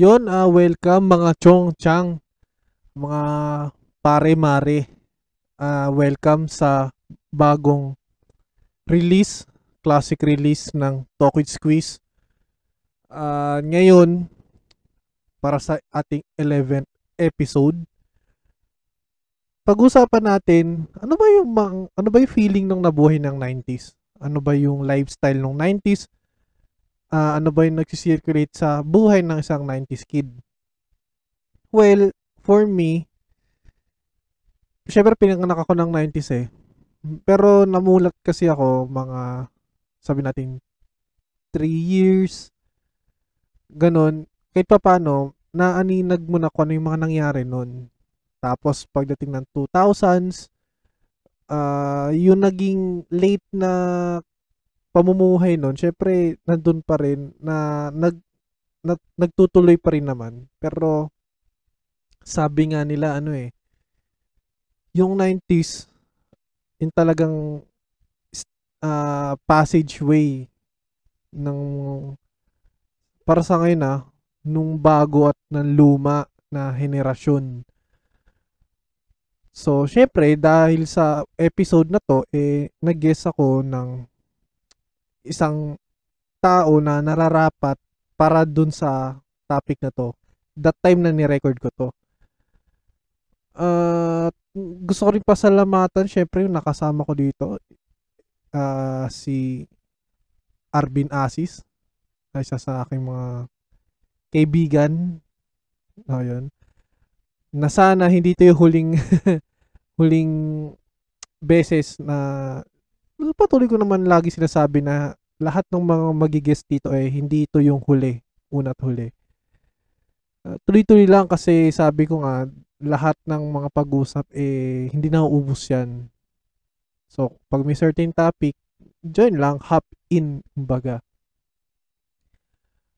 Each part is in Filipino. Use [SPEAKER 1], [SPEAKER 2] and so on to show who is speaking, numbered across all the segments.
[SPEAKER 1] Yon, ah welcome mga chong chang, mga pare mare. Ah welcome sa bagong release, classic release ng with Squeeze. Ah ngayon para sa ating 11th episode, pag-usapan natin ano ba yung ano ba yung feeling ng nabuhay ng 90s? Ano ba yung lifestyle ng 90s? Ah, ano ba yung nagsisirculate sa buhay ng isang 90s kid? Well, for me, syempre pinanganak ako ng 90s eh. Pero namulat kasi ako mga, sabi natin, 3 years, ganon. Kahit pa paano, naaninag mo na kung ano yung mga nangyari nun. Tapos, pagdating ng 2000s, ah yung naging late na pamumuhay nun, syempre, nandun pa rin na nag, nag nagtutuloy pa rin naman. Pero, sabi nga nila, ano eh, yung 90s, yung talagang uh, passageway ng para sa ngayon ah, nung bago at ng luma na henerasyon. So, syempre, dahil sa episode na to, eh, nag-guess ako ng isang tao na nararapat para dun sa topic na to. That time na ni-record ko to. Uh, gusto ko rin pasalamatan, syempre, yung nakasama ko dito. Uh, si Arvin Asis. Isa sa aking mga kaibigan. Ayun. Na sana hindi ito yung huling huling beses na patuloy ko naman lagi sinasabi na lahat ng mga magigest dito eh hindi ito yung huli, una't huli. Uh, tuloy-tuloy lang kasi sabi ko nga lahat ng mga pag-usap eh hindi na uubos yan. So, pag may certain topic, join lang, hop in, kumbaga.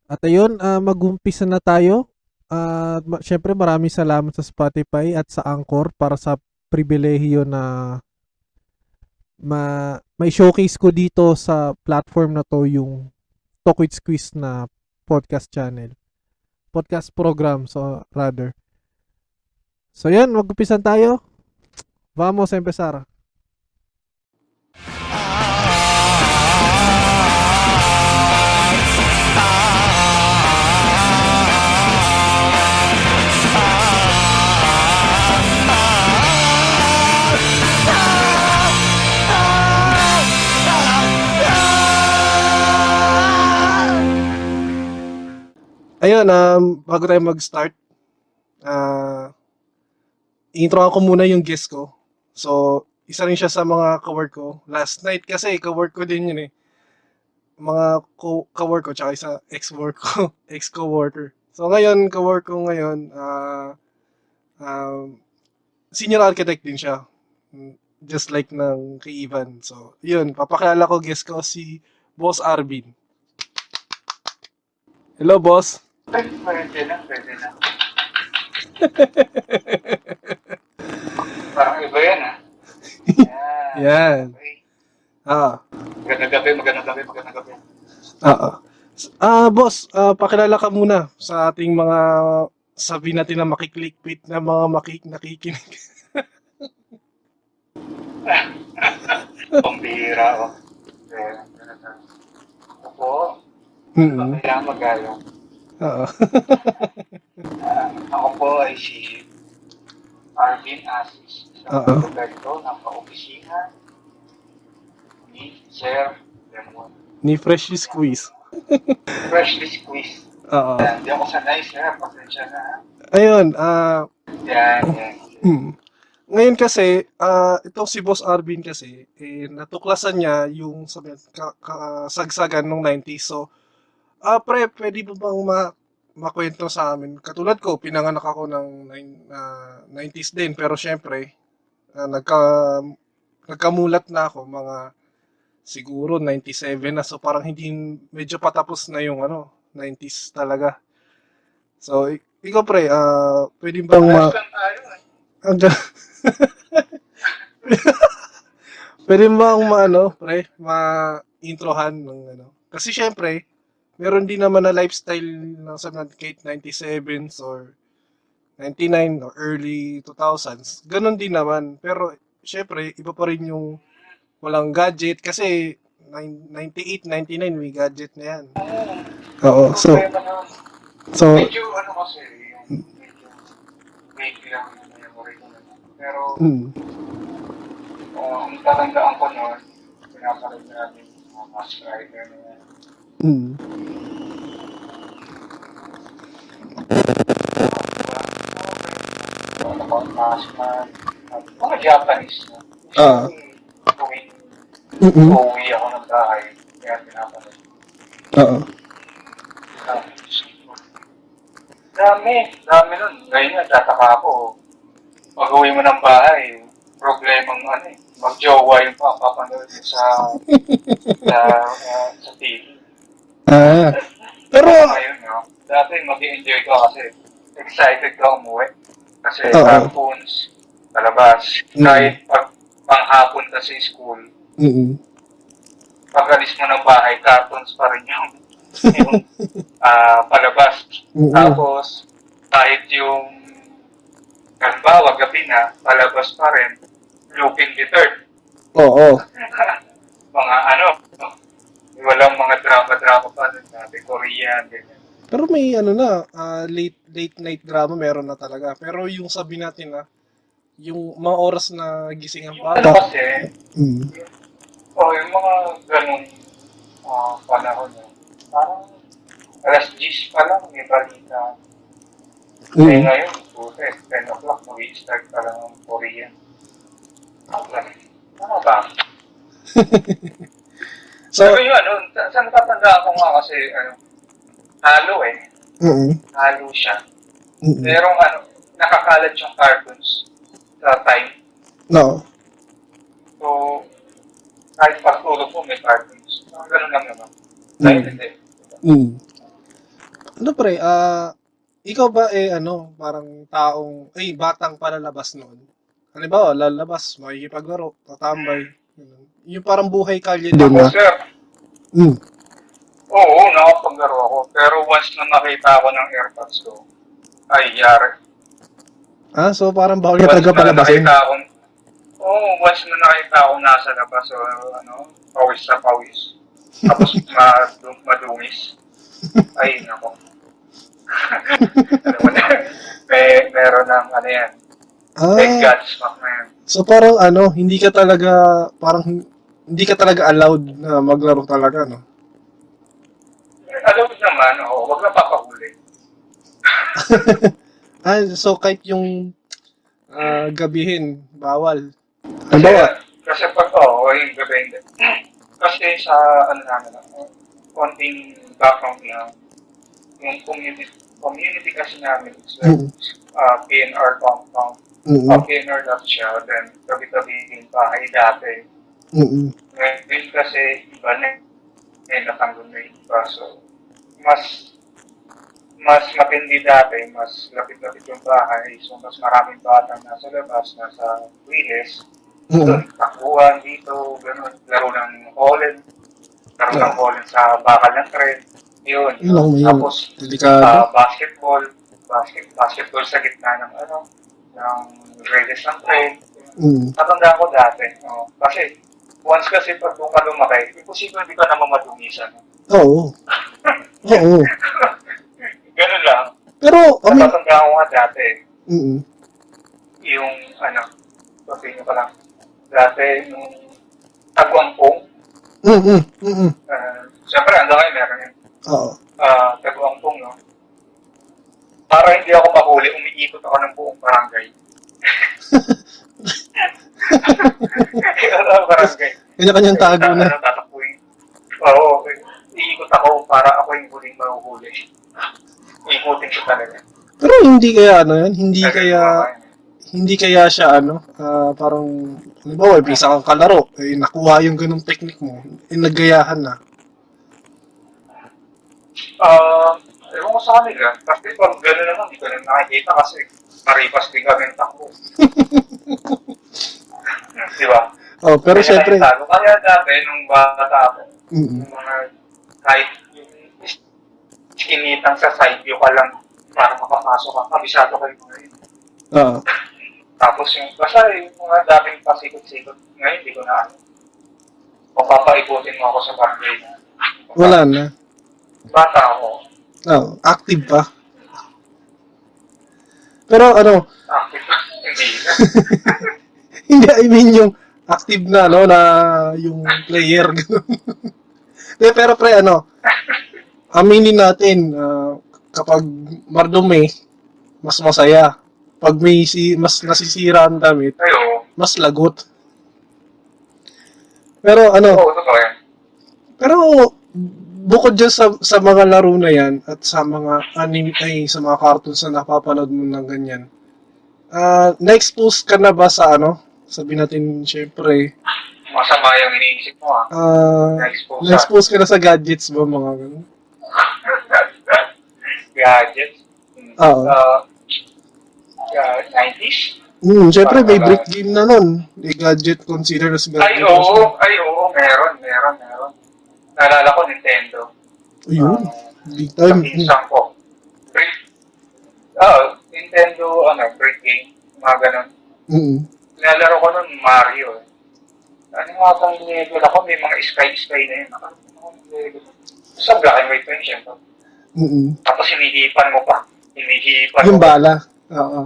[SPEAKER 1] At ayun, uh, mag-umpisa na tayo. At uh, syempre maraming salamat sa Spotify at sa Anchor para sa pribilehiyo na ma may showcase ko dito sa platform na to yung Talk with Squeeze na podcast channel. Podcast program, so rather. So yan, mag-umpisan tayo. Vamos a empezar. Ayun, um, bago tayo mag-start, uh, intro ako muna yung guest ko. So, isa rin siya sa mga kawork ko. Last night kasi, kawork ko din yun eh. Mga ko kawork ko, tsaka isa ex-work ko, ex-coworker. So, ngayon, kawork ko ngayon, uh, um, senior architect din siya. Just like ng kay Ivan. So, yun, papakilala ko guest ko si Boss Arvin. Hello, boss.
[SPEAKER 2] Ay, pwede na, pwede na. Parang iba yan, ah. Yan.
[SPEAKER 1] Yan.
[SPEAKER 2] Okay.
[SPEAKER 1] Ah,
[SPEAKER 2] Magandang gabi, magandang gabi, magandang gabi.
[SPEAKER 1] ah. Ah, boss, ah, pakilala ka muna sa ating mga sabi natin na makiklikbait na mga makik nakikinig.
[SPEAKER 2] Pambira, oh. Ako po,
[SPEAKER 1] Mm.
[SPEAKER 2] kaya magaya.
[SPEAKER 1] Oo.
[SPEAKER 2] Ah, ako po ay si Arvin Asis.
[SPEAKER 1] Oo.
[SPEAKER 2] Sa lugar ito ng pa-opisina ni Sir Lemon.
[SPEAKER 1] Ni Fresh Squeeze.
[SPEAKER 2] Freshly squeezed.
[SPEAKER 1] Oo.
[SPEAKER 2] Yan, Hindi ako sanay, sir. Pasensya na. ha?
[SPEAKER 1] Ayun, ah,
[SPEAKER 2] Yan, yan.
[SPEAKER 1] hmm. Ngayon kasi, ah, itong si Boss Arvin kasi, eh, natuklasan niya yung sabi, ka, kasagsagan ng 90s. So, ah, pre, pwede mo bang ma makwento sa amin? Katulad ko, pinanganak ako ng nine- ah, 90s din, pero syempre, ah, nagka, nagkamulat na ako, mga siguro 97 na. So, parang hindi, medyo patapos na yung ano, 90s talaga. So, ik- ikaw pre, ah, pwede bang ma...
[SPEAKER 2] Ayos lang tayo, eh.
[SPEAKER 1] Hanggang... Pwede mo bang maano, pre, ma-introhan ng ano. Kasi syempre, meron din naman na lifestyle ng sa late 97s or 99 or early 2000s. Ganon din naman. Pero, syempre, iba pa rin yung walang gadget kasi nine- 98, 99 may gadget na yan. Oo, so, so,
[SPEAKER 2] medyo ano kasi, medyo vague lang yung memory ko. Pero,
[SPEAKER 1] mm,
[SPEAKER 2] uh, ang tatandaan ko noon, pinapanood namin yung mga Mask Rider na yan.
[SPEAKER 1] Mm,
[SPEAKER 2] Ano at mga Japanese na.
[SPEAKER 1] Ah.
[SPEAKER 2] Tuwing
[SPEAKER 1] mm,
[SPEAKER 2] uuwi ako ng bahay, kaya pinapanood.
[SPEAKER 1] oo,
[SPEAKER 2] Dami, dami nun. Ngayon nga, tataka ako. Pag uwi mo ng bahay, problemang ano eh, mag-jowa yung papapanood sa, sa, uh, sa TV.
[SPEAKER 1] Ah, pero,
[SPEAKER 2] Ngayon, no? Dati mag-enjoy ka kasi excited ka umuwi. Kasi
[SPEAKER 1] Oo.
[SPEAKER 2] cartoons, palabas.
[SPEAKER 1] Mm.
[SPEAKER 2] Kahit pag panghapon ka sa school,
[SPEAKER 1] mm,
[SPEAKER 2] pag alis mo ng bahay, cartoons pa rin yung, yung ah, palabas.
[SPEAKER 1] Oo.
[SPEAKER 2] Tapos, kahit yung, halimbawa, gabi na, palabas pa rin, Lupin the Third.
[SPEAKER 1] oo,
[SPEAKER 2] mga ano, walang mga drama-drama pa nun dati, Korean, ganyan.
[SPEAKER 1] Pero may ano na, ah, late late night drama meron na talaga. Pero yung sabi natin na yung mga oras na gising ang
[SPEAKER 2] Yung ano
[SPEAKER 1] bata.
[SPEAKER 2] kasi,
[SPEAKER 1] Mm.
[SPEAKER 2] oh, yung mga ganun ah, panahon yun, parang alas 10 pa lang, may balita. Eh
[SPEAKER 1] Mm.
[SPEAKER 2] ngayon, puti, 10 o'clock, mag-i-start pa lang ang Korean. Ano ba?
[SPEAKER 1] So,
[SPEAKER 2] Pero yun, ano, sa, natatandaan ko nga kasi, ano, halo eh.
[SPEAKER 1] mm,
[SPEAKER 2] Halo siya.
[SPEAKER 1] mm,
[SPEAKER 2] Merong ano, nakakalat yung cartoons sa time.
[SPEAKER 1] no.
[SPEAKER 2] So, kahit pagtulog mo, may cartoons. Ang ganun lang naman. Dahil
[SPEAKER 1] Mm.
[SPEAKER 2] hindi.
[SPEAKER 1] Mm. Ano pre, ah, ikaw ba eh ano, parang taong, ay, batang palalabas noon? Halimbawa, lalabas, makikipaglaro, tatambay. ganun. Yung parang buhay kalye din
[SPEAKER 2] Ako,
[SPEAKER 1] na.
[SPEAKER 2] sir,
[SPEAKER 1] Mm.
[SPEAKER 2] oo, nakapaglaro ako. Pero once na nakita ako ng airpods ko, ay, yari.
[SPEAKER 1] Ah, so parang bawal
[SPEAKER 2] Once
[SPEAKER 1] talaga
[SPEAKER 2] na
[SPEAKER 1] palabasin.
[SPEAKER 2] nakita akong, oo, once na nakita ako nasa labas, so, ano, pawis sa pawis. Tapos madum, madungis. Ay, nako. Alam mo na, may, meron ng ano yan,
[SPEAKER 1] Ah,
[SPEAKER 2] Thank God, smack na yan.
[SPEAKER 1] so parang ano, hindi ka talaga, parang hindi ka talaga allowed na maglaro talaga, no?
[SPEAKER 2] Mo naman, oo, wag na papahuli.
[SPEAKER 1] Ah, so kahit yung ah, gabihin, bawal.
[SPEAKER 2] Kasi,
[SPEAKER 1] Halimbawa,
[SPEAKER 2] kasi pag, oo, oh, yung gabi hindi. Kasi sa, ano namin, uh, konting background lang, yung community, community kasi namin, is like,
[SPEAKER 1] Mm.
[SPEAKER 2] uh, PNR compound.
[SPEAKER 1] Mm,
[SPEAKER 2] Uh, PNR dati siya, then tabi-tabi yung bahay dati.
[SPEAKER 1] mm,
[SPEAKER 2] Ngayon kasi, iba na, eh, natanggol na yung iba. So, mas, mas matindi dati, mas lapit-lapit yung bahay. So, mas maraming bata nasa labas, nasa wilis.
[SPEAKER 1] mm,
[SPEAKER 2] Doon, takbuhan dito, gano'n. Laro ng Holland. Laro ng
[SPEAKER 1] Yeah.
[SPEAKER 2] Holland sa bakal ng tren. Yun.
[SPEAKER 1] Yun lang, yun.
[SPEAKER 2] Tapos,
[SPEAKER 1] delikado.
[SPEAKER 2] ah, basketball. Basket, basketball sa gitna ng ano, ng rails ng tren.
[SPEAKER 1] Mm.
[SPEAKER 2] Natandaan ko dati. Oh, kasi, once kasi pag doon ka lumaki, imposible hindi ka naman madumisan.
[SPEAKER 1] Oo. Oo.
[SPEAKER 2] Ganun lang.
[SPEAKER 1] Pero, I mean,
[SPEAKER 2] Natatandaan ko nga dati,
[SPEAKER 1] mm,
[SPEAKER 2] yung, ano, sabihin ko pa lang, dati, yung tagwampong,
[SPEAKER 1] mm, mm, mm, mm.
[SPEAKER 2] uh, siyempre, hanggang ngayon meron yun,
[SPEAKER 1] Oo.
[SPEAKER 2] uh, tagwampong, no? Para hindi ako mahuli, umiikot ako ng buong barangay. Ano ang barangay?
[SPEAKER 1] Kanya-kanyang tago na.
[SPEAKER 2] Ano. Oo, iikot ako para ako yung huling mahuhuli. Ikutin ko talaga.
[SPEAKER 1] Pero hindi kaya ano yan, hindi
[SPEAKER 2] Kasi
[SPEAKER 1] kaya hindi kaya siya ano, ah, parang halimbawa, bisa kang kalaro, eh nakuha yung ganung technique mo, eh naggayahan na.
[SPEAKER 2] Ah, ewan ko sa kanila. Kasi pag gano'n naman, hindi ko na nakikita kasi maripas din kami ng takbo. Di ba?
[SPEAKER 1] Oh, pero
[SPEAKER 2] Kaya
[SPEAKER 1] syempre,
[SPEAKER 2] tayo tago. Kaya dati, nung bata ako,
[SPEAKER 1] mm,
[SPEAKER 2] yung mga kahit yung skinitang sa side view ka lang para makapasok ka. Kabisado kayo ngayon.
[SPEAKER 1] Oo.
[SPEAKER 2] Tapos yung, basta yung mga daming pasikot-sikot. Ngayon, hindi ko na ano. Kung papaibutin mo ako sa barangay na.
[SPEAKER 1] Wala na.
[SPEAKER 2] Bata ako.
[SPEAKER 1] Oo. Active pa. Pero ano,
[SPEAKER 2] Active pa. Hindi
[SPEAKER 1] I mean yung active na, no, na yung player. De, pero pre, ano, aminin natin, ah, kapag mardumi, mas masaya. Pag may si, mas nasisira ang damit,
[SPEAKER 2] Ayo.
[SPEAKER 1] mas lagot. Pero ano, pero bukod dyan sa, sa mga laro na yan at sa mga anime, ay, sa mga cartoons na napapanood mo ng ganyan, ah na-expose ka na ba sa ano? Sabi natin, syempre,
[SPEAKER 2] Masama yung iniisip mo ah.
[SPEAKER 1] ah
[SPEAKER 2] Na-expose sa
[SPEAKER 1] na-expose ka na sa gadgets ba mga ganun?
[SPEAKER 2] gadgets.
[SPEAKER 1] Oo.
[SPEAKER 2] Uh, uh, 90s?
[SPEAKER 1] Hmm, syempre may brick game na nun. May gadget consider as gadget.
[SPEAKER 2] Ay, oo. Ay, oo. Meron, meron, meron. Naalala ko, Nintendo.
[SPEAKER 1] Ayun,
[SPEAKER 2] Um,
[SPEAKER 1] big
[SPEAKER 2] sa
[SPEAKER 1] time.
[SPEAKER 2] pinsan ko. Brick. Ah, Nintendo, ano, brick game. Mga ganun.
[SPEAKER 1] Mm.
[SPEAKER 2] Nilalaro ko nun Mario. Ano nga bang level ako? May mga sky-sky na yun. Ano ang level? Sa black and white pa yun, syempre.
[SPEAKER 1] Mm.
[SPEAKER 2] Tapos hinihipan mo pa. Hinihipan
[SPEAKER 1] Yung
[SPEAKER 2] mo pa.
[SPEAKER 1] bala. Oo.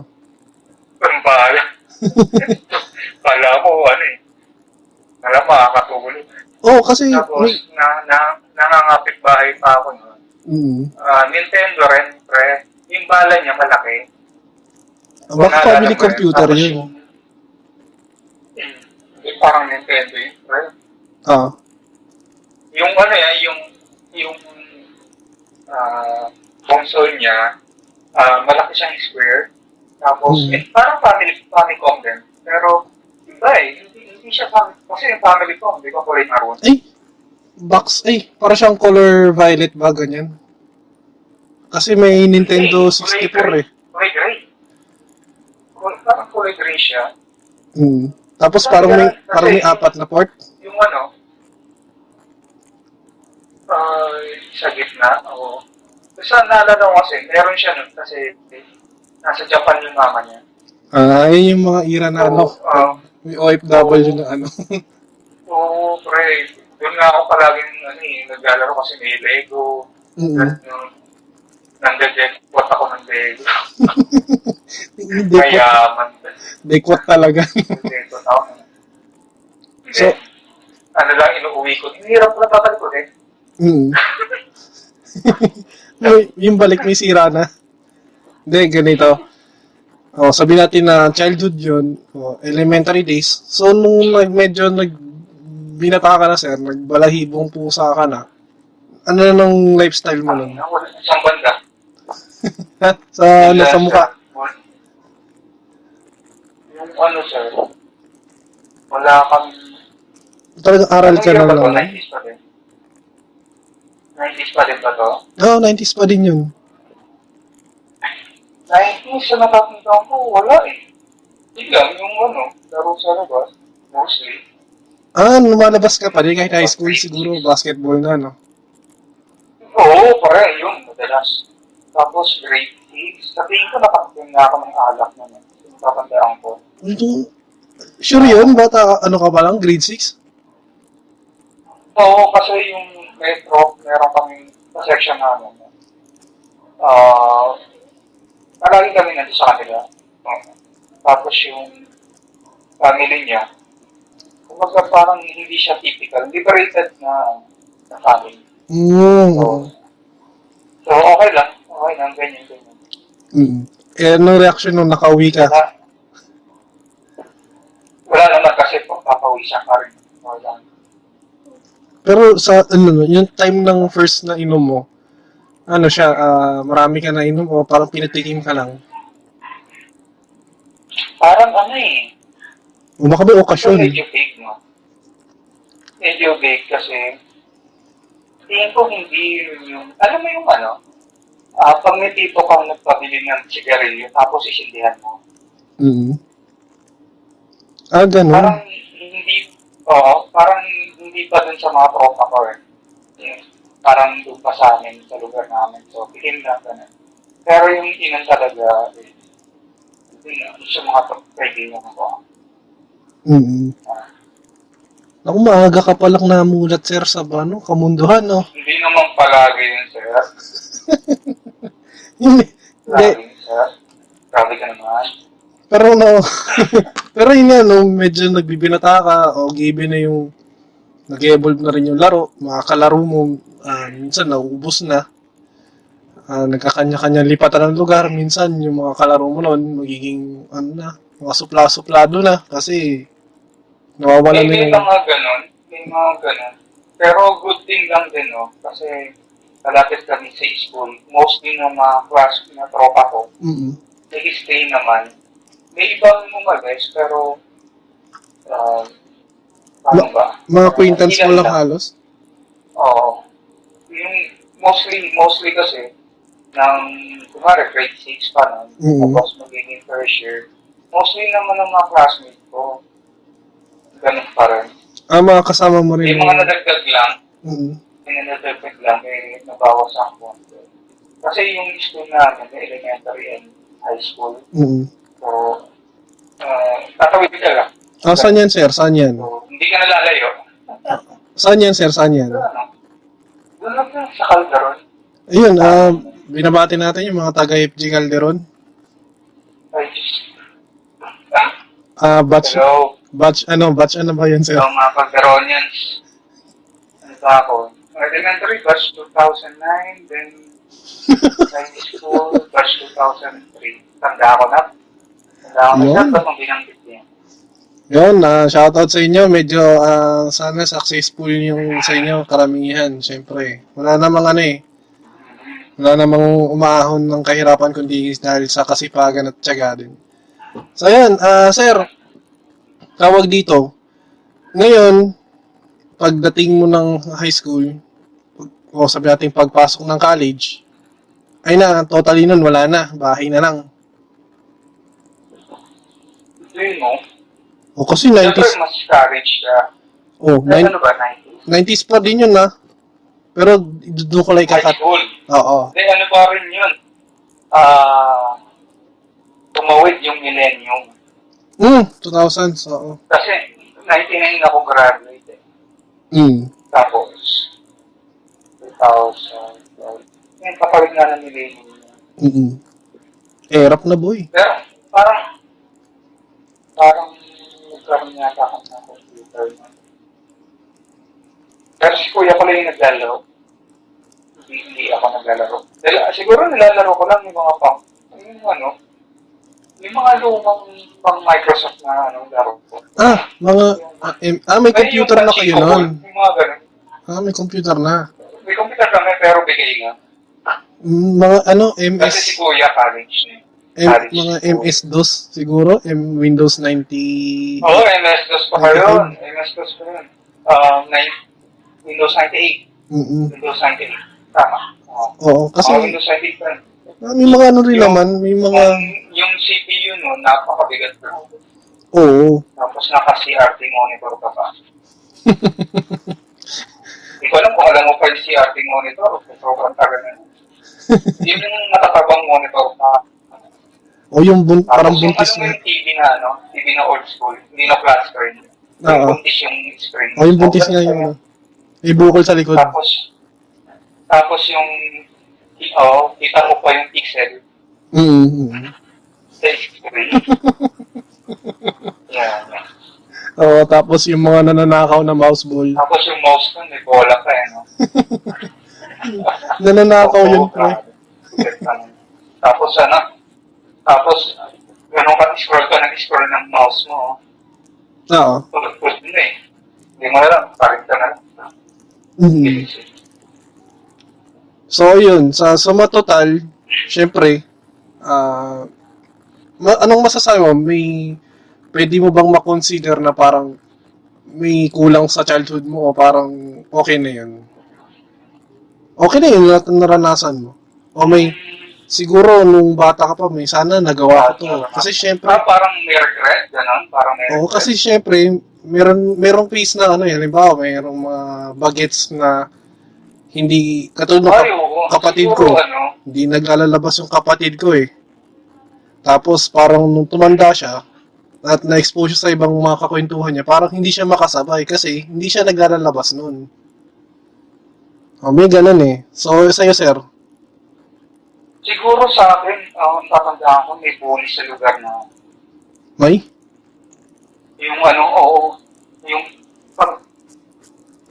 [SPEAKER 2] Yung bala. Kala ko, ano eh. Alam, makakatulog.
[SPEAKER 1] Oh, kasi
[SPEAKER 2] Tapos,
[SPEAKER 1] may,
[SPEAKER 2] na, na, nangangapit bahay pa ako nun.
[SPEAKER 1] mm.
[SPEAKER 2] Ah, Nintendo rin, pre. Yung bala niya malaki.
[SPEAKER 1] Baka
[SPEAKER 2] Naalala
[SPEAKER 1] family computer yun.
[SPEAKER 2] yung- yung- parang Nintendo yun, pre.
[SPEAKER 1] Ah.
[SPEAKER 2] Yung ano yan, yung, yung, ah, console niya, ah, malaki siyang square. Tapos,
[SPEAKER 1] Hmm.
[SPEAKER 2] eh, parang family, Famicom din. Pero, iba eh, hindi, hindi siya family, kasi yung family com, di ko kulay maroon.
[SPEAKER 1] Ay, box, ay, para siyang color violet ba, ganyan? Kasi may Nintendo 64 eh.
[SPEAKER 2] Kulay gray. Parang kulay gray siya.
[SPEAKER 1] Mm. Tapos parang may, parang may apat na port.
[SPEAKER 2] Yung ano, ah, sa gitna, oo. Basta naalala ko kasi, meron siya nun kasi nasa Japan yung mama niya.
[SPEAKER 1] Ah, ayun yung mga era na ano.
[SPEAKER 2] Oo, ah,
[SPEAKER 1] May OFW na ano.
[SPEAKER 2] Oo, pre. Doon nga ako palaging ano, eh, naglalaro kasi may Lego.
[SPEAKER 1] Mm.
[SPEAKER 2] Mm. Nandadekot ako ng Lego.
[SPEAKER 1] Ko,
[SPEAKER 2] Mayaman.
[SPEAKER 1] dekwat talaga.
[SPEAKER 2] Dekot ako.
[SPEAKER 1] So-
[SPEAKER 2] ano lang inuuwi ko. Hinirap ko na tatalikod eh.
[SPEAKER 1] mm. Yung balik may sira na. Hindi, ganito. Oh, sabi natin na childhood yun, oh, elementary days. So, nung nag, medyo nag, binata ka na, sir, nagbalahibong pusa ka na, ano na ng lifestyle mo nun?
[SPEAKER 2] Ako, isang banda.
[SPEAKER 1] Ha? Sa, ano, sa mukha?
[SPEAKER 2] Yung ano, sir, wala kami...
[SPEAKER 1] Talagang aral ka na lang.
[SPEAKER 2] 90s pa din. 90s pa din ba to?
[SPEAKER 1] Oo, oh, 90s pa din yun.
[SPEAKER 2] 90s sa natatandaan ko, wala eh. Yun lang, yung ano, laro sa labas, mostly.
[SPEAKER 1] Ah, lumalabas ka pa din kahit high school siguro, basketball na, no?
[SPEAKER 2] Oo, pare, yun, madalas. Tapos, grade 6, sabihin ko nakakating na ako ng alak na nun. Natatandaan ko.
[SPEAKER 1] Ito, sure yun? Bata, ano ka ba lang? Grade 6?
[SPEAKER 2] Oo, kasi yung metro, meron kaming section namin. Ah, palagi kami nandun sa kanila. Tapos yung family niya, kumbaga parang hindi siya typical, liberated na, na family.
[SPEAKER 1] Mm.
[SPEAKER 2] So, so okay lang, okay lang, ganyan, ganyan.
[SPEAKER 1] Mm. Eh, anong reaction nung nakauwi ka?
[SPEAKER 2] Wala, wala naman kasi papawisan ka rin. Wala.
[SPEAKER 1] Pero sa, ano, yung time ng first na inom mo, ano siya, ah, marami ka na inom o parang pinatikim ka lang?
[SPEAKER 2] Parang ano eh,
[SPEAKER 1] O baka may okasyon?
[SPEAKER 2] medyo big, no? Medyo big kasi tingin ko hindi yun yung, alam mo yung ano, ah pag may tipo kang nagpabili ng sigarilyo tapos isindihan mo,
[SPEAKER 1] Mm. Ah, ganun.
[SPEAKER 2] parang hindi, oo, parang hindi pa dun sa mga tropa ko eh. Parang doon pa sa amin, sa lugar namin. So, pikin na ganun. Pero yung inan talaga, eh, sa mga kaibigan ko.
[SPEAKER 1] Mm. Ako, maaga ka palang namulat, sir, sa ano, kamunduhan, no?
[SPEAKER 2] Hindi naman palagi yun, sir.
[SPEAKER 1] Hindi.
[SPEAKER 2] Sir. Grabe ka naman.
[SPEAKER 1] Pero no, pero yun nga, no, medyo nagbibinata ka, o given na yung nag-evolve na rin yung laro, mga kalaro mo, ah, minsan nauubos na. Ah, nagkakanya-kanya lipatan ng lugar, minsan yung mga kalaro mo noon, magiging, ano na, mga supla-suplado na, kasi nawawalan na
[SPEAKER 2] May
[SPEAKER 1] yung...
[SPEAKER 2] mga ganun. May mga ganun. Pero good thing lang din, no? Kasi malapit kami sa school. Mostly ng mga class na tropa ko,
[SPEAKER 1] Mm-mm.
[SPEAKER 2] nag-stay naman. May ibang umalis, pero uh, paano ba?
[SPEAKER 1] Mga acquaintance mo lang halos.
[SPEAKER 2] Oo. Yung mostly, mostly kasi, ng, kumari, grade 6 pa nun,
[SPEAKER 1] Mhm.
[SPEAKER 2] tapos magiging first year, mostly naman ng mga classmates ko, ganun pa rin.
[SPEAKER 1] Ah, mga kasama mo rin.
[SPEAKER 2] May mga nadagdag lang,
[SPEAKER 1] Mm-mm.
[SPEAKER 2] may nadagdag lang, may nabawas ang konti. Kasi yung school namin, may elementary and high school,
[SPEAKER 1] Mm-mm.
[SPEAKER 2] so, uh, tatawid ka lang.
[SPEAKER 1] Ah, saan yan, sir? Saan yan?
[SPEAKER 2] So, hindi ka nalalayo.
[SPEAKER 1] Saan yan, sir? Saan yan?
[SPEAKER 2] Ano, sa Calderon.
[SPEAKER 1] Ayun, ah, binabati natin yung mga taga-FG Calderon.
[SPEAKER 2] Ay, ah,
[SPEAKER 1] Ah, batch,
[SPEAKER 2] hello.
[SPEAKER 1] batch, ano, batch ano ba yun, sir?
[SPEAKER 2] Hello mga Calderonians. Ano ba ako? Elementary, batch 2009, then high school, batch 2003. Tanda ako na. Tanda ako na ba't ang binanggit?
[SPEAKER 1] Yun, ah, shoutout sa inyo. Medyo, ah, sana successful yung sa inyo, karamihan, syempre. Wala namang ano eh. Wala namang umaahon ng kahirapan kundi dahil sa kasipagan at tiyaga din. So, yan, ah, sir, tawag dito. Ngayon, pagdating mo ng high school, o sabi natin pagpasok ng college, ay na, totally nun, wala na. Bahay na lang.
[SPEAKER 2] Yun mo.
[SPEAKER 1] O kasi
[SPEAKER 2] Siyempre,
[SPEAKER 1] 90s,
[SPEAKER 2] mas courage siya.
[SPEAKER 1] oh, 90s,
[SPEAKER 2] ano ba, 90s?
[SPEAKER 1] 90s pa din yun na. Pero doon ko lang
[SPEAKER 2] High
[SPEAKER 1] kakat.
[SPEAKER 2] school.
[SPEAKER 1] Oo.
[SPEAKER 2] Hindi, ano pa rin yun? Ah, tumawid yung millennium.
[SPEAKER 1] Mm, 2000s, oo.
[SPEAKER 2] Kasi, 99 ako graduate eh.
[SPEAKER 1] Mm.
[SPEAKER 2] Tapos, 2000, well, yung kapawid nga ng millennium.
[SPEAKER 1] Mm. Erap na boy.
[SPEAKER 2] Pero, parang, parang, nagkaroon yata ako ng computer. Pero si kuya ko lang yung naglalaro. Hindi, ako naglalaro. Dahil, siguro nilalaro ko lang yung mga pang, yung ano, yung mga lumang pang Microsoft na ano, laro ko.
[SPEAKER 1] Ah, mga ah, em- ah, may computer na kayo noon.
[SPEAKER 2] Yung mga ganun.
[SPEAKER 1] Ah, may computer na.
[SPEAKER 2] May computer kami, pero bigay nga.
[SPEAKER 1] Mm, Mga ano,
[SPEAKER 2] Kasi si
[SPEAKER 1] MS
[SPEAKER 2] kuya college.
[SPEAKER 1] M, mga. MS-DOS siguro, M Windows 90.
[SPEAKER 2] Oo, MS-DOS pa kayo. MS-DOS pa yun. Um, Windows 98.
[SPEAKER 1] Mm.
[SPEAKER 2] Windows 98. Tama. Oo.
[SPEAKER 1] Oo, kasi
[SPEAKER 2] Oo, Windows 98 pa yun.
[SPEAKER 1] ah, may mga ano rin
[SPEAKER 2] Yung-
[SPEAKER 1] naman, may mga
[SPEAKER 2] Yung, yung CPU no, napakabigat pa.
[SPEAKER 1] oo.
[SPEAKER 2] Tapos naka-CRT monitor ka pa. Hindi ko alam kung alam mo pa yung CRT monitor. Sobrang tagal na. Yun yung natatabang monitor na.
[SPEAKER 1] O yung bun,
[SPEAKER 2] Tapos
[SPEAKER 1] parang
[SPEAKER 2] yung
[SPEAKER 1] buntis
[SPEAKER 2] ano
[SPEAKER 1] na.
[SPEAKER 2] yung TV na, ano, TV na old school. Hindi na flat screen.
[SPEAKER 1] Oo.
[SPEAKER 2] Yung buntis yung screen.
[SPEAKER 1] O yung buntis
[SPEAKER 2] ganun
[SPEAKER 1] yung ano. May bukol sa likod.
[SPEAKER 2] Tapos, tapos yung, oh, kita mo pa yung pixel
[SPEAKER 1] Mm. mm.
[SPEAKER 2] sa screen. yeah.
[SPEAKER 1] Oo, tapos yung mga nananakaw na mouse ball.
[SPEAKER 2] Tapos yung mouse nun, may bola pa eh, no?
[SPEAKER 1] Nananakaw yun, pre.
[SPEAKER 2] Tapos ano, tapos, ganun ka, scroll ka ng scroll ng mouse mo, oh.
[SPEAKER 1] Oo.
[SPEAKER 2] Tulad mo eh. Hindi mo lang, parit ka na lang.
[SPEAKER 1] Mm. So, yun. Sa suma total, syempre, ah, ma- anong masasabi mo? May, pwede mo bang makonsider na parang may kulang sa childhood mo o parang okay na yun? Okay na yun na naranasan mo? O may, siguro nung bata ka pa, may sana nagawa ko to. Kasi syempre,
[SPEAKER 2] Ah, parang may regret, gano'n? Parang may
[SPEAKER 1] Oo,
[SPEAKER 2] regret.
[SPEAKER 1] kasi syempre, meron merong piece na ano yan, halimbawa, merong mga bagets na Hindi, katulad ng kap-
[SPEAKER 2] oo.
[SPEAKER 1] kapatid ko.
[SPEAKER 2] ano,
[SPEAKER 1] hindi naglalabas yung kapatid ko eh. Tapos parang nung tumanda siya, at na-expose siya sa ibang mga kakwentuhan niya, parang hindi siya makasabay kasi hindi siya naglalabas noon. Oh, may ganun eh. So, sa'yo, sir.
[SPEAKER 2] Siguro sa akin, ang tatandaan ko, may bully sa lugar na
[SPEAKER 1] May?
[SPEAKER 2] yung ano, oo, yung pag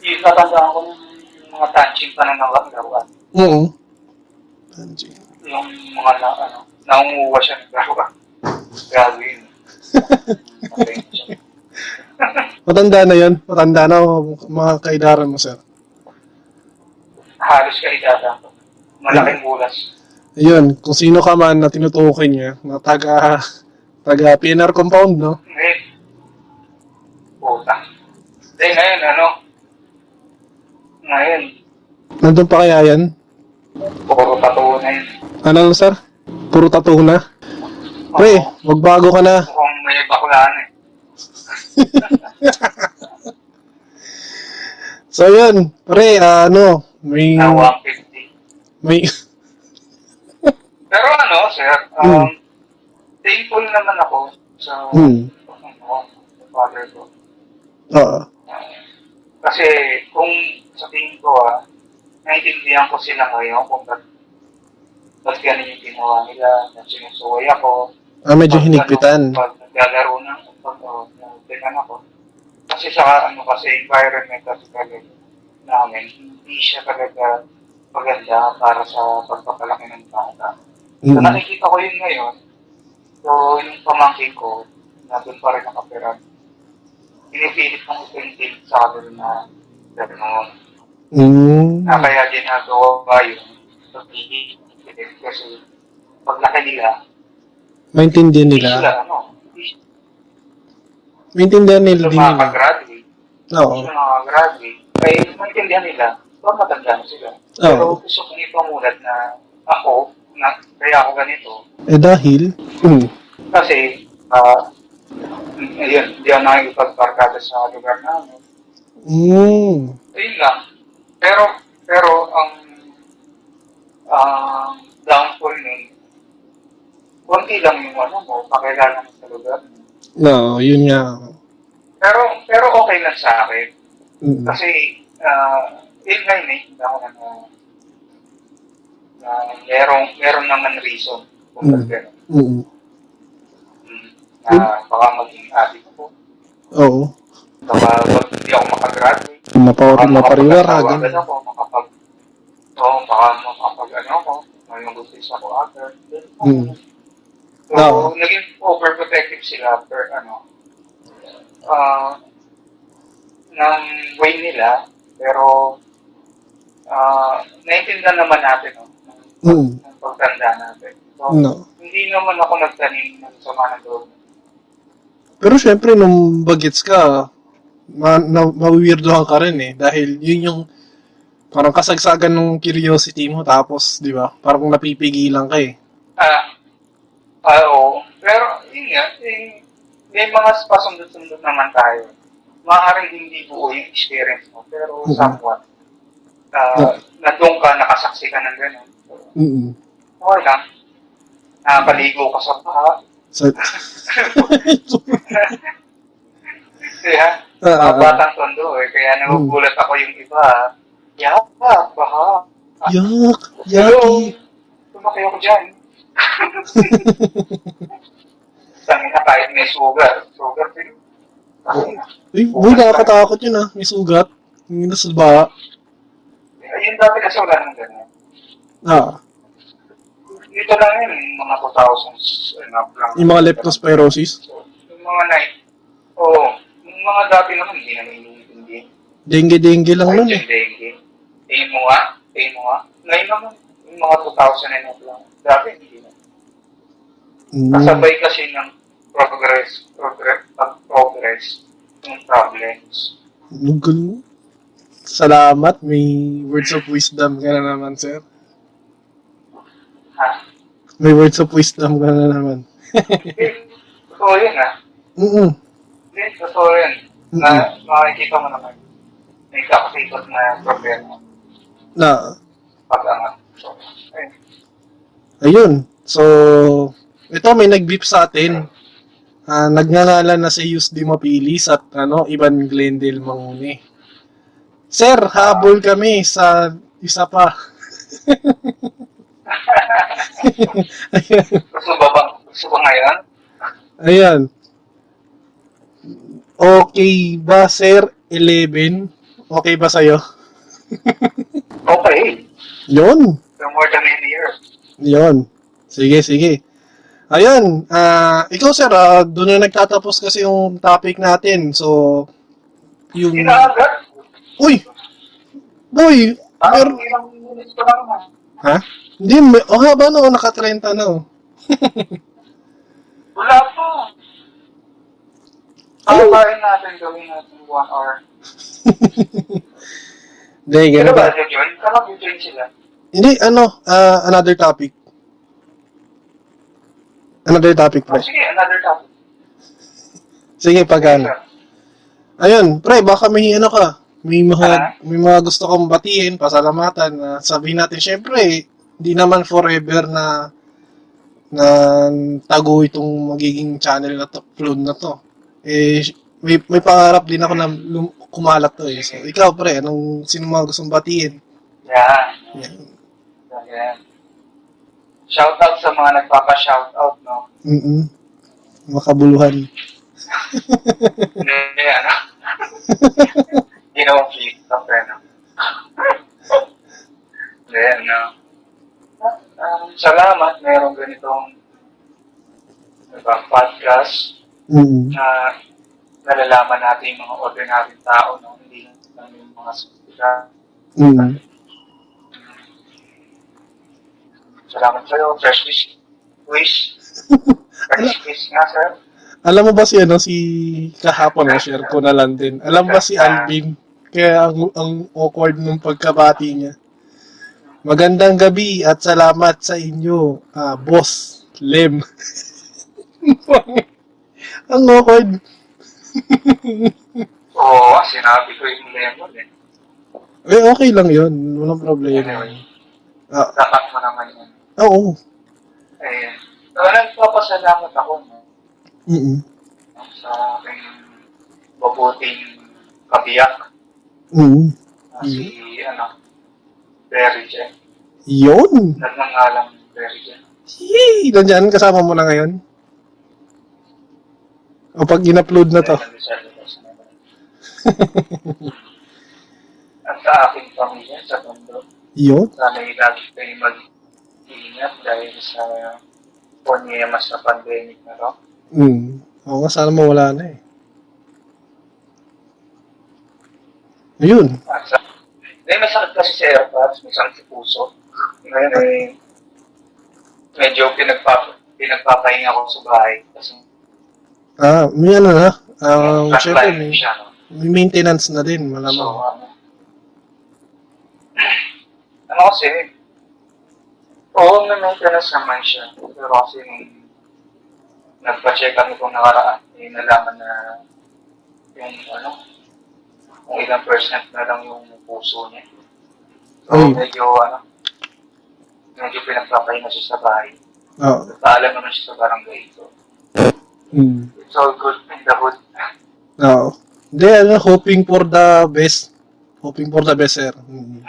[SPEAKER 2] yung tatandaan ko yung mga touching pa na nalaruan.
[SPEAKER 1] Oo. Anji.
[SPEAKER 2] Yung mga na, ano, naunguwa siya ng laruan. Grabe yun. Okay.
[SPEAKER 1] Matanda na yun. Matanda na oh, mga kaidaran mo, sir.
[SPEAKER 2] Halos ka idata ko. Malaking bulas.
[SPEAKER 1] Ayun, kung sino ka man na tinutukoy niya, na taga, taga PNR compound, no?
[SPEAKER 2] Ngayon, puta. Hindi, ngayon, ano, ngayon,
[SPEAKER 1] Nandun pa kaya yan?
[SPEAKER 2] puro patuwa na yun.
[SPEAKER 1] Ano, sir? Puro tattoo na? Pre, magbago ka na.
[SPEAKER 2] Mukhang may baklaan eh.
[SPEAKER 1] So, yun. Pre, ah, ano, may,
[SPEAKER 2] Na 150.
[SPEAKER 1] may,
[SPEAKER 2] Pero ano, sir, um, thankful naman ako sa ano, sa father ko.
[SPEAKER 1] oo.
[SPEAKER 2] Kasi kung sa tingin ko ah, naintindihan ko sila ngayon kung ba't, ba't ganun yung ginawa nila, na sinusuway ako.
[SPEAKER 1] Ah, medyo
[SPEAKER 2] Pag,
[SPEAKER 1] hinigpitan.
[SPEAKER 2] ano, Pag naglalaro na, pag oh, ako. Kasi sa ano kasi environment kasi talaga namin, hindi siya talaga maganda para sa pagpapalaki ng bata. So
[SPEAKER 1] Mm.
[SPEAKER 2] nakikita ko yun ngayon. So yung pamangkin ko, na doon pa rin nakapira, pinipilit kong ipintin sa akin na gano'n.
[SPEAKER 1] Mm.
[SPEAKER 2] Na kaya ginagawa yun sa pigil. Kasi paglaki nila,
[SPEAKER 1] Maintindihan
[SPEAKER 2] hindi
[SPEAKER 1] nila.
[SPEAKER 2] sila, ano, hindi
[SPEAKER 1] Maintindihan nila
[SPEAKER 2] sila
[SPEAKER 1] din nila.
[SPEAKER 2] makakagraduate.
[SPEAKER 1] Oo.
[SPEAKER 2] Hindi sila makakagraduate. Kaya maintindihan nila, so matanda na sila.
[SPEAKER 1] Oo.
[SPEAKER 2] Pero gusto kong ipamulat na ako, na, kaya ako ganito,
[SPEAKER 1] Eh dahil, mm.
[SPEAKER 2] Kasi, ah, ayun, hindi ako nakikipagbarkada sa lugar namin.
[SPEAKER 1] Mm.
[SPEAKER 2] Ayun lang. Pero, pero, ang, ang downfall nun, konti lang yung ano mo, pakilala mo sa lugar.
[SPEAKER 1] No, yun nga.
[SPEAKER 2] Pero, pero okay lang sa akin.
[SPEAKER 1] Mm.
[SPEAKER 2] Kasi, ah, yun nga yun eh, hindi ako na, na merong, meron naman reason kung
[SPEAKER 1] Mm.
[SPEAKER 2] gano'n.
[SPEAKER 1] Mm.
[SPEAKER 2] Mm. Na baka maging adik ko.
[SPEAKER 1] Oo.
[SPEAKER 2] Baka wag- hindi ako makagraduate.
[SPEAKER 1] Mapa
[SPEAKER 2] Baka
[SPEAKER 1] mapariwara. ganun.
[SPEAKER 2] ako, makapag... Oo, baka makapag ano ako, may buntis ako after.
[SPEAKER 1] Mm.
[SPEAKER 2] So,
[SPEAKER 1] Oo.
[SPEAKER 2] naging overprotective sila after ano, ah, ng way nila, pero ah, naiintindihan naman natin, no,
[SPEAKER 1] Mm.
[SPEAKER 2] ng pagtanda natin. So,
[SPEAKER 1] No.
[SPEAKER 2] hindi naman ako nagtanim ng sama ng loob.
[SPEAKER 1] Pero syempre, nung bagets ka, ma na mawirdohan ka rin eh. Dahil yun yung parang kasagsagan ng curiosity mo. Tapos, di ba, parang napipigilan ka eh.
[SPEAKER 2] Ah, ah, oo. Pero, yun nga, eh, may mga pasundot-sundot naman tayo. Maaaring hindi buo yung experience mo, pero
[SPEAKER 1] Mhm.
[SPEAKER 2] somewhat. Ah, nandun ka, nakasaksi ka ng gano'n.
[SPEAKER 1] Mm
[SPEAKER 2] Okay lang. Nakapaligo ka sa paha.
[SPEAKER 1] Sa...
[SPEAKER 2] Kaya,
[SPEAKER 1] Ah, ah,
[SPEAKER 2] mga
[SPEAKER 1] ah.
[SPEAKER 2] batang tondo eh. Kaya nagugulat ako yung iba. Yaka, baha.
[SPEAKER 1] Yak!
[SPEAKER 2] Hello,
[SPEAKER 1] Yaki!
[SPEAKER 2] tumaki ako dyan. Sabi na kahit may sugar. Sugar din.
[SPEAKER 1] Uy, uy, nakakatakot yun ah. May sugat. Yung nasa ba?
[SPEAKER 2] Ayun dati kasi wala nang ganyan.
[SPEAKER 1] Ah,
[SPEAKER 2] Dito lang yun, mga 2000s. Ano, lang.
[SPEAKER 1] yung mga leptospirosis.
[SPEAKER 2] Yung mga night. Oo. yung mga dati naman, hindi naman iniintindi.
[SPEAKER 1] Dengue-dengue lang nun eh.
[SPEAKER 2] dengue. Tingin mo nga, tingin mo nga. Ngayon naman, yung mga 2000 and up lang. Dati hindi na.
[SPEAKER 1] Mm.
[SPEAKER 2] Kasabay kasi ng progress, progress, pag-progress, yung problems.
[SPEAKER 1] Ang. Salamat. May words of wisdom ka na naman, sir.
[SPEAKER 2] Ha?
[SPEAKER 1] May words of wisdom ka na naman.
[SPEAKER 2] Totoo yun ah.
[SPEAKER 1] Mm-mm.
[SPEAKER 2] Hindi, totoo yun. Na makikita mo naman. May kakasipot na problema.
[SPEAKER 1] Na,
[SPEAKER 2] pag-angat. So, ayun.
[SPEAKER 1] ayun. So, ito may nag-beep sa atin. Ah, nagngangalan na si Yus Di Mapilis at ano, Ivan Glendale Manguni. Sir, habol kami sa isa pa.
[SPEAKER 2] Gusto ba ba? Gusto ba ngayon?
[SPEAKER 1] Ayan. Okay ba, sir? 11? Okay ba sa'yo?
[SPEAKER 2] Okay.
[SPEAKER 1] Yun.
[SPEAKER 2] The more the merrier.
[SPEAKER 1] Yun. Sige, sige. Ayun. ah ikaw, sir, ah, doon na nagtatapos kasi yung topic natin. So, yung...
[SPEAKER 2] Inaagad.
[SPEAKER 1] Uy! Boy!
[SPEAKER 2] Parang ilang minutes pa lang na.
[SPEAKER 1] Ha? Hindi, may... Oh, haba na. oh, Naka-30 na. oh.
[SPEAKER 2] Wala pa. Papain natin gawin natin one hour.
[SPEAKER 1] Hindi,
[SPEAKER 2] Kaya
[SPEAKER 1] ganun
[SPEAKER 2] ba,
[SPEAKER 1] ba?
[SPEAKER 2] join? Kama join sila.
[SPEAKER 1] Hindi, ano, ah, another topic. Another topic,
[SPEAKER 2] Oh,
[SPEAKER 1] pre.
[SPEAKER 2] sige, another topic.
[SPEAKER 1] Sige, pag ano. Ayun, pre, baka may ano ka. May mga, may mga gusto kong batiin, pasalamatan. na sabihin natin, syempre, hindi naman forever na na tago itong magiging channel na to, upload na to. Eh, may, may pangarap din ako na lum- kumalat to eh. So, ikaw, pre, anong, sino mga gustong batiin?
[SPEAKER 2] Yan.
[SPEAKER 1] Yan.
[SPEAKER 2] Yan. Shout out sa mga nagpapa-shout out, no?
[SPEAKER 1] Mm Makabuluhan.
[SPEAKER 2] Hindi, ano? Ginawang flip top, eh, no? Hindi, ano? Um, salamat, merong ganitong diba, podcast
[SPEAKER 1] Mm
[SPEAKER 2] na nalalaman natin yung mga ordinary tao, no? Hindi lang yung mga sumira.
[SPEAKER 1] mm
[SPEAKER 2] Salamat sa'yo, fresh wish. Wish. Fresh wish nga, sir.
[SPEAKER 1] Alam mo ba si ano si kahapon na share ko na lang din. Alam ba si Alvin? Kaya ang, ang awkward nung pagkabati niya. Magandang gabi at salamat sa inyo, ah, boss Lem. ang awkward.
[SPEAKER 2] Oo, sinabi ko yung lemon, eh.
[SPEAKER 1] Eh, okay lang yun. Walang problema. Ah,
[SPEAKER 2] Dapat mo naman yun.
[SPEAKER 1] oo.
[SPEAKER 2] Eh, so, nagpapasalamat ako, no?
[SPEAKER 1] Mm
[SPEAKER 2] sa aking mabuting kabiyak
[SPEAKER 1] mm
[SPEAKER 2] na si, ano, Berry Jen.
[SPEAKER 1] Yun.
[SPEAKER 2] Nagnangalang Berry Jen.
[SPEAKER 1] Yay! Nandyan, kasama mo na ngayon. O pag in-upload na to.
[SPEAKER 2] At sa aking pamilya, sa mundo,
[SPEAKER 1] Yun.
[SPEAKER 2] sana ay lagi kayo mag-ingat dahil sa ponyemas na pandemic na to.
[SPEAKER 1] Mm. Oo nga, sana mawala na eh. Ayun.
[SPEAKER 2] May masakit kasi sa airpods, may sakit sa puso. Ngayon ay medyo pinagpap pinagpapahinga ko sa bahay kasi
[SPEAKER 1] Ah, may ano na. Um, syempre,
[SPEAKER 2] flatline
[SPEAKER 1] may,
[SPEAKER 2] siya, no?
[SPEAKER 1] may maintenance na din,
[SPEAKER 2] So,
[SPEAKER 1] malamang.
[SPEAKER 2] ano, ano kasi, oo, may maintenance naman siya. Pero kasi nung nagpa-check kami kung nakaraan, eh, nalaman na yung, ano, kung ilang percent na lang yung puso niya. So,
[SPEAKER 1] Ay.
[SPEAKER 2] medyo, ano, medyo pinagpapahinga siya sa bahay.
[SPEAKER 1] Oo.
[SPEAKER 2] Paalam naman siya sa barangay. So,
[SPEAKER 1] Mm.
[SPEAKER 2] it's all good in the hood.
[SPEAKER 1] Oo. Hindi, ano, hoping for the best. Hoping for the best, sir. Mm.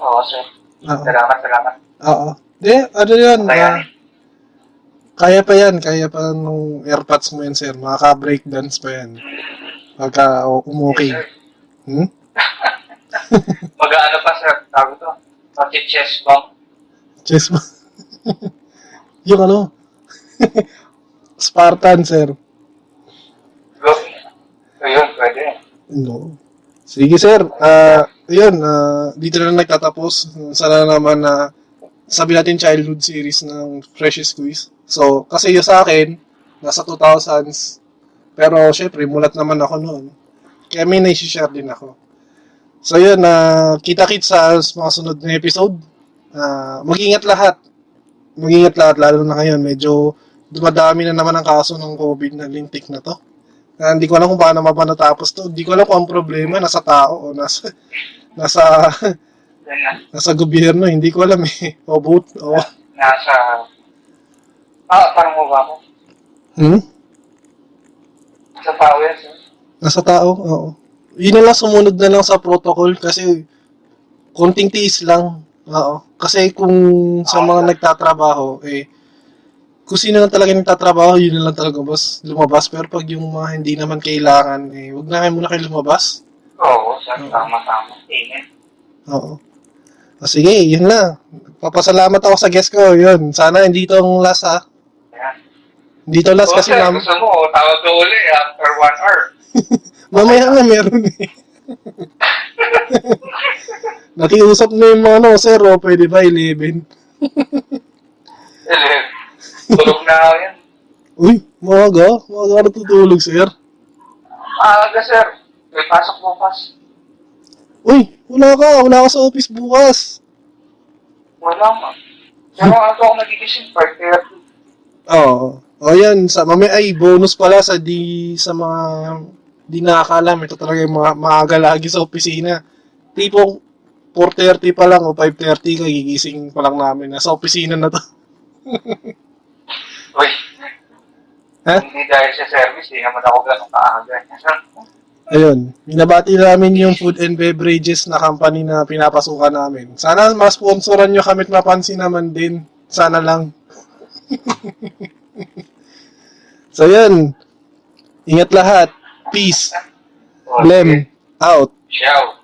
[SPEAKER 2] Oo, sir. Salamat, salamat.
[SPEAKER 1] Oo. Hindi, ano yan.
[SPEAKER 2] Kaya,
[SPEAKER 1] ah, kaya pa yan. Kaya pa nung airpods mo yan, sir. Makaka-breakdance pa yan. Pagka o- umukay.
[SPEAKER 2] Yes, sir.
[SPEAKER 1] Hmm?
[SPEAKER 2] Mag-ano pa, sir? Tawag ito. Pati chest bump.
[SPEAKER 1] Chess mo. yung ano? Spartan, sir.
[SPEAKER 2] Go. Ayun, pwede.
[SPEAKER 1] No. Sige, sir. Ah, yun, ah, dito na nagtatapos. Sana naman na sabi natin childhood series ng Freshest Quiz. So, kasi yung sa akin, nasa 2000s. Pero, syempre, mulat naman ako noon. Kaya may naisishare din ako. So, yun, na kita-kits sa mga sunod na episode. Ah, mag-ingat lahat. Mag-ingat lahat, lalo na ngayon. Medyo dumadami na naman ang kaso ng COVID na lintik na to. Na hindi ko alam kung paano mapanatapos to. Hindi ko alam kung ang problema nasa tao o nasa Nasa, nasa gobyerno, hindi ko alam eh. O boot, o.
[SPEAKER 2] Nasa... Ah, parang mo ba ako?
[SPEAKER 1] Hmm?
[SPEAKER 2] Sa tao yan, sir.
[SPEAKER 1] Nasa tao, oo. Yun na lang, sumunod na lang sa protocol kasi konting tiis lang. Oo. Kasi kung sa mga nagtatrabaho, eh, kung sino lang talaga nagtatrabaho, yun na lang talaga boss, lumabas. Pero pag yung mga hindi naman kailangan, eh, wag na kayo muna kayo lumabas.
[SPEAKER 2] Oo, sir. Tama-tama. Amen.
[SPEAKER 1] Oo. O sige, yun lang. Papasalamat ako sa guest ko, yun. Sana hindi itong last ha.
[SPEAKER 2] Yan.
[SPEAKER 1] Hindi ito last
[SPEAKER 2] So,
[SPEAKER 1] kasi
[SPEAKER 2] sir,
[SPEAKER 1] mam-
[SPEAKER 2] gusto mo, tawag ka uli after one hour.
[SPEAKER 1] mamaya nga meron eh. Nakiusap na yung mga ano, sir, o pwede ba 11?
[SPEAKER 2] Eh, Tulog na ako yan.
[SPEAKER 1] Uy. Maaga ka natutulog, sir.
[SPEAKER 2] Maaga, sir. May pasok bukas.
[SPEAKER 1] Uy, wala ka. Wala ka sa office bukas.
[SPEAKER 2] Wala ma. Pero ano ako nagigising? 5.30.
[SPEAKER 1] Oo. O yan, sa mamaya ay bonus pala sa di sa mga di nakakalam. Ito talaga yung mga maaga lagi sa opisina. Tipong 4.30 pa lang o 5.30 kagigising pa lang namin. Nasa opisina na to.
[SPEAKER 2] Uy.
[SPEAKER 1] Ha?
[SPEAKER 2] Hindi dahil sa service, di naman ako ganun kaaga.
[SPEAKER 1] Ayun, binabati namin yung food and beverages na company na pinapasukan namin. Sana ma-sponsoran nyo kami at mapansin naman din. Sana lang. so yun, ingat lahat. Peace. Blem. Out.
[SPEAKER 2] Ciao.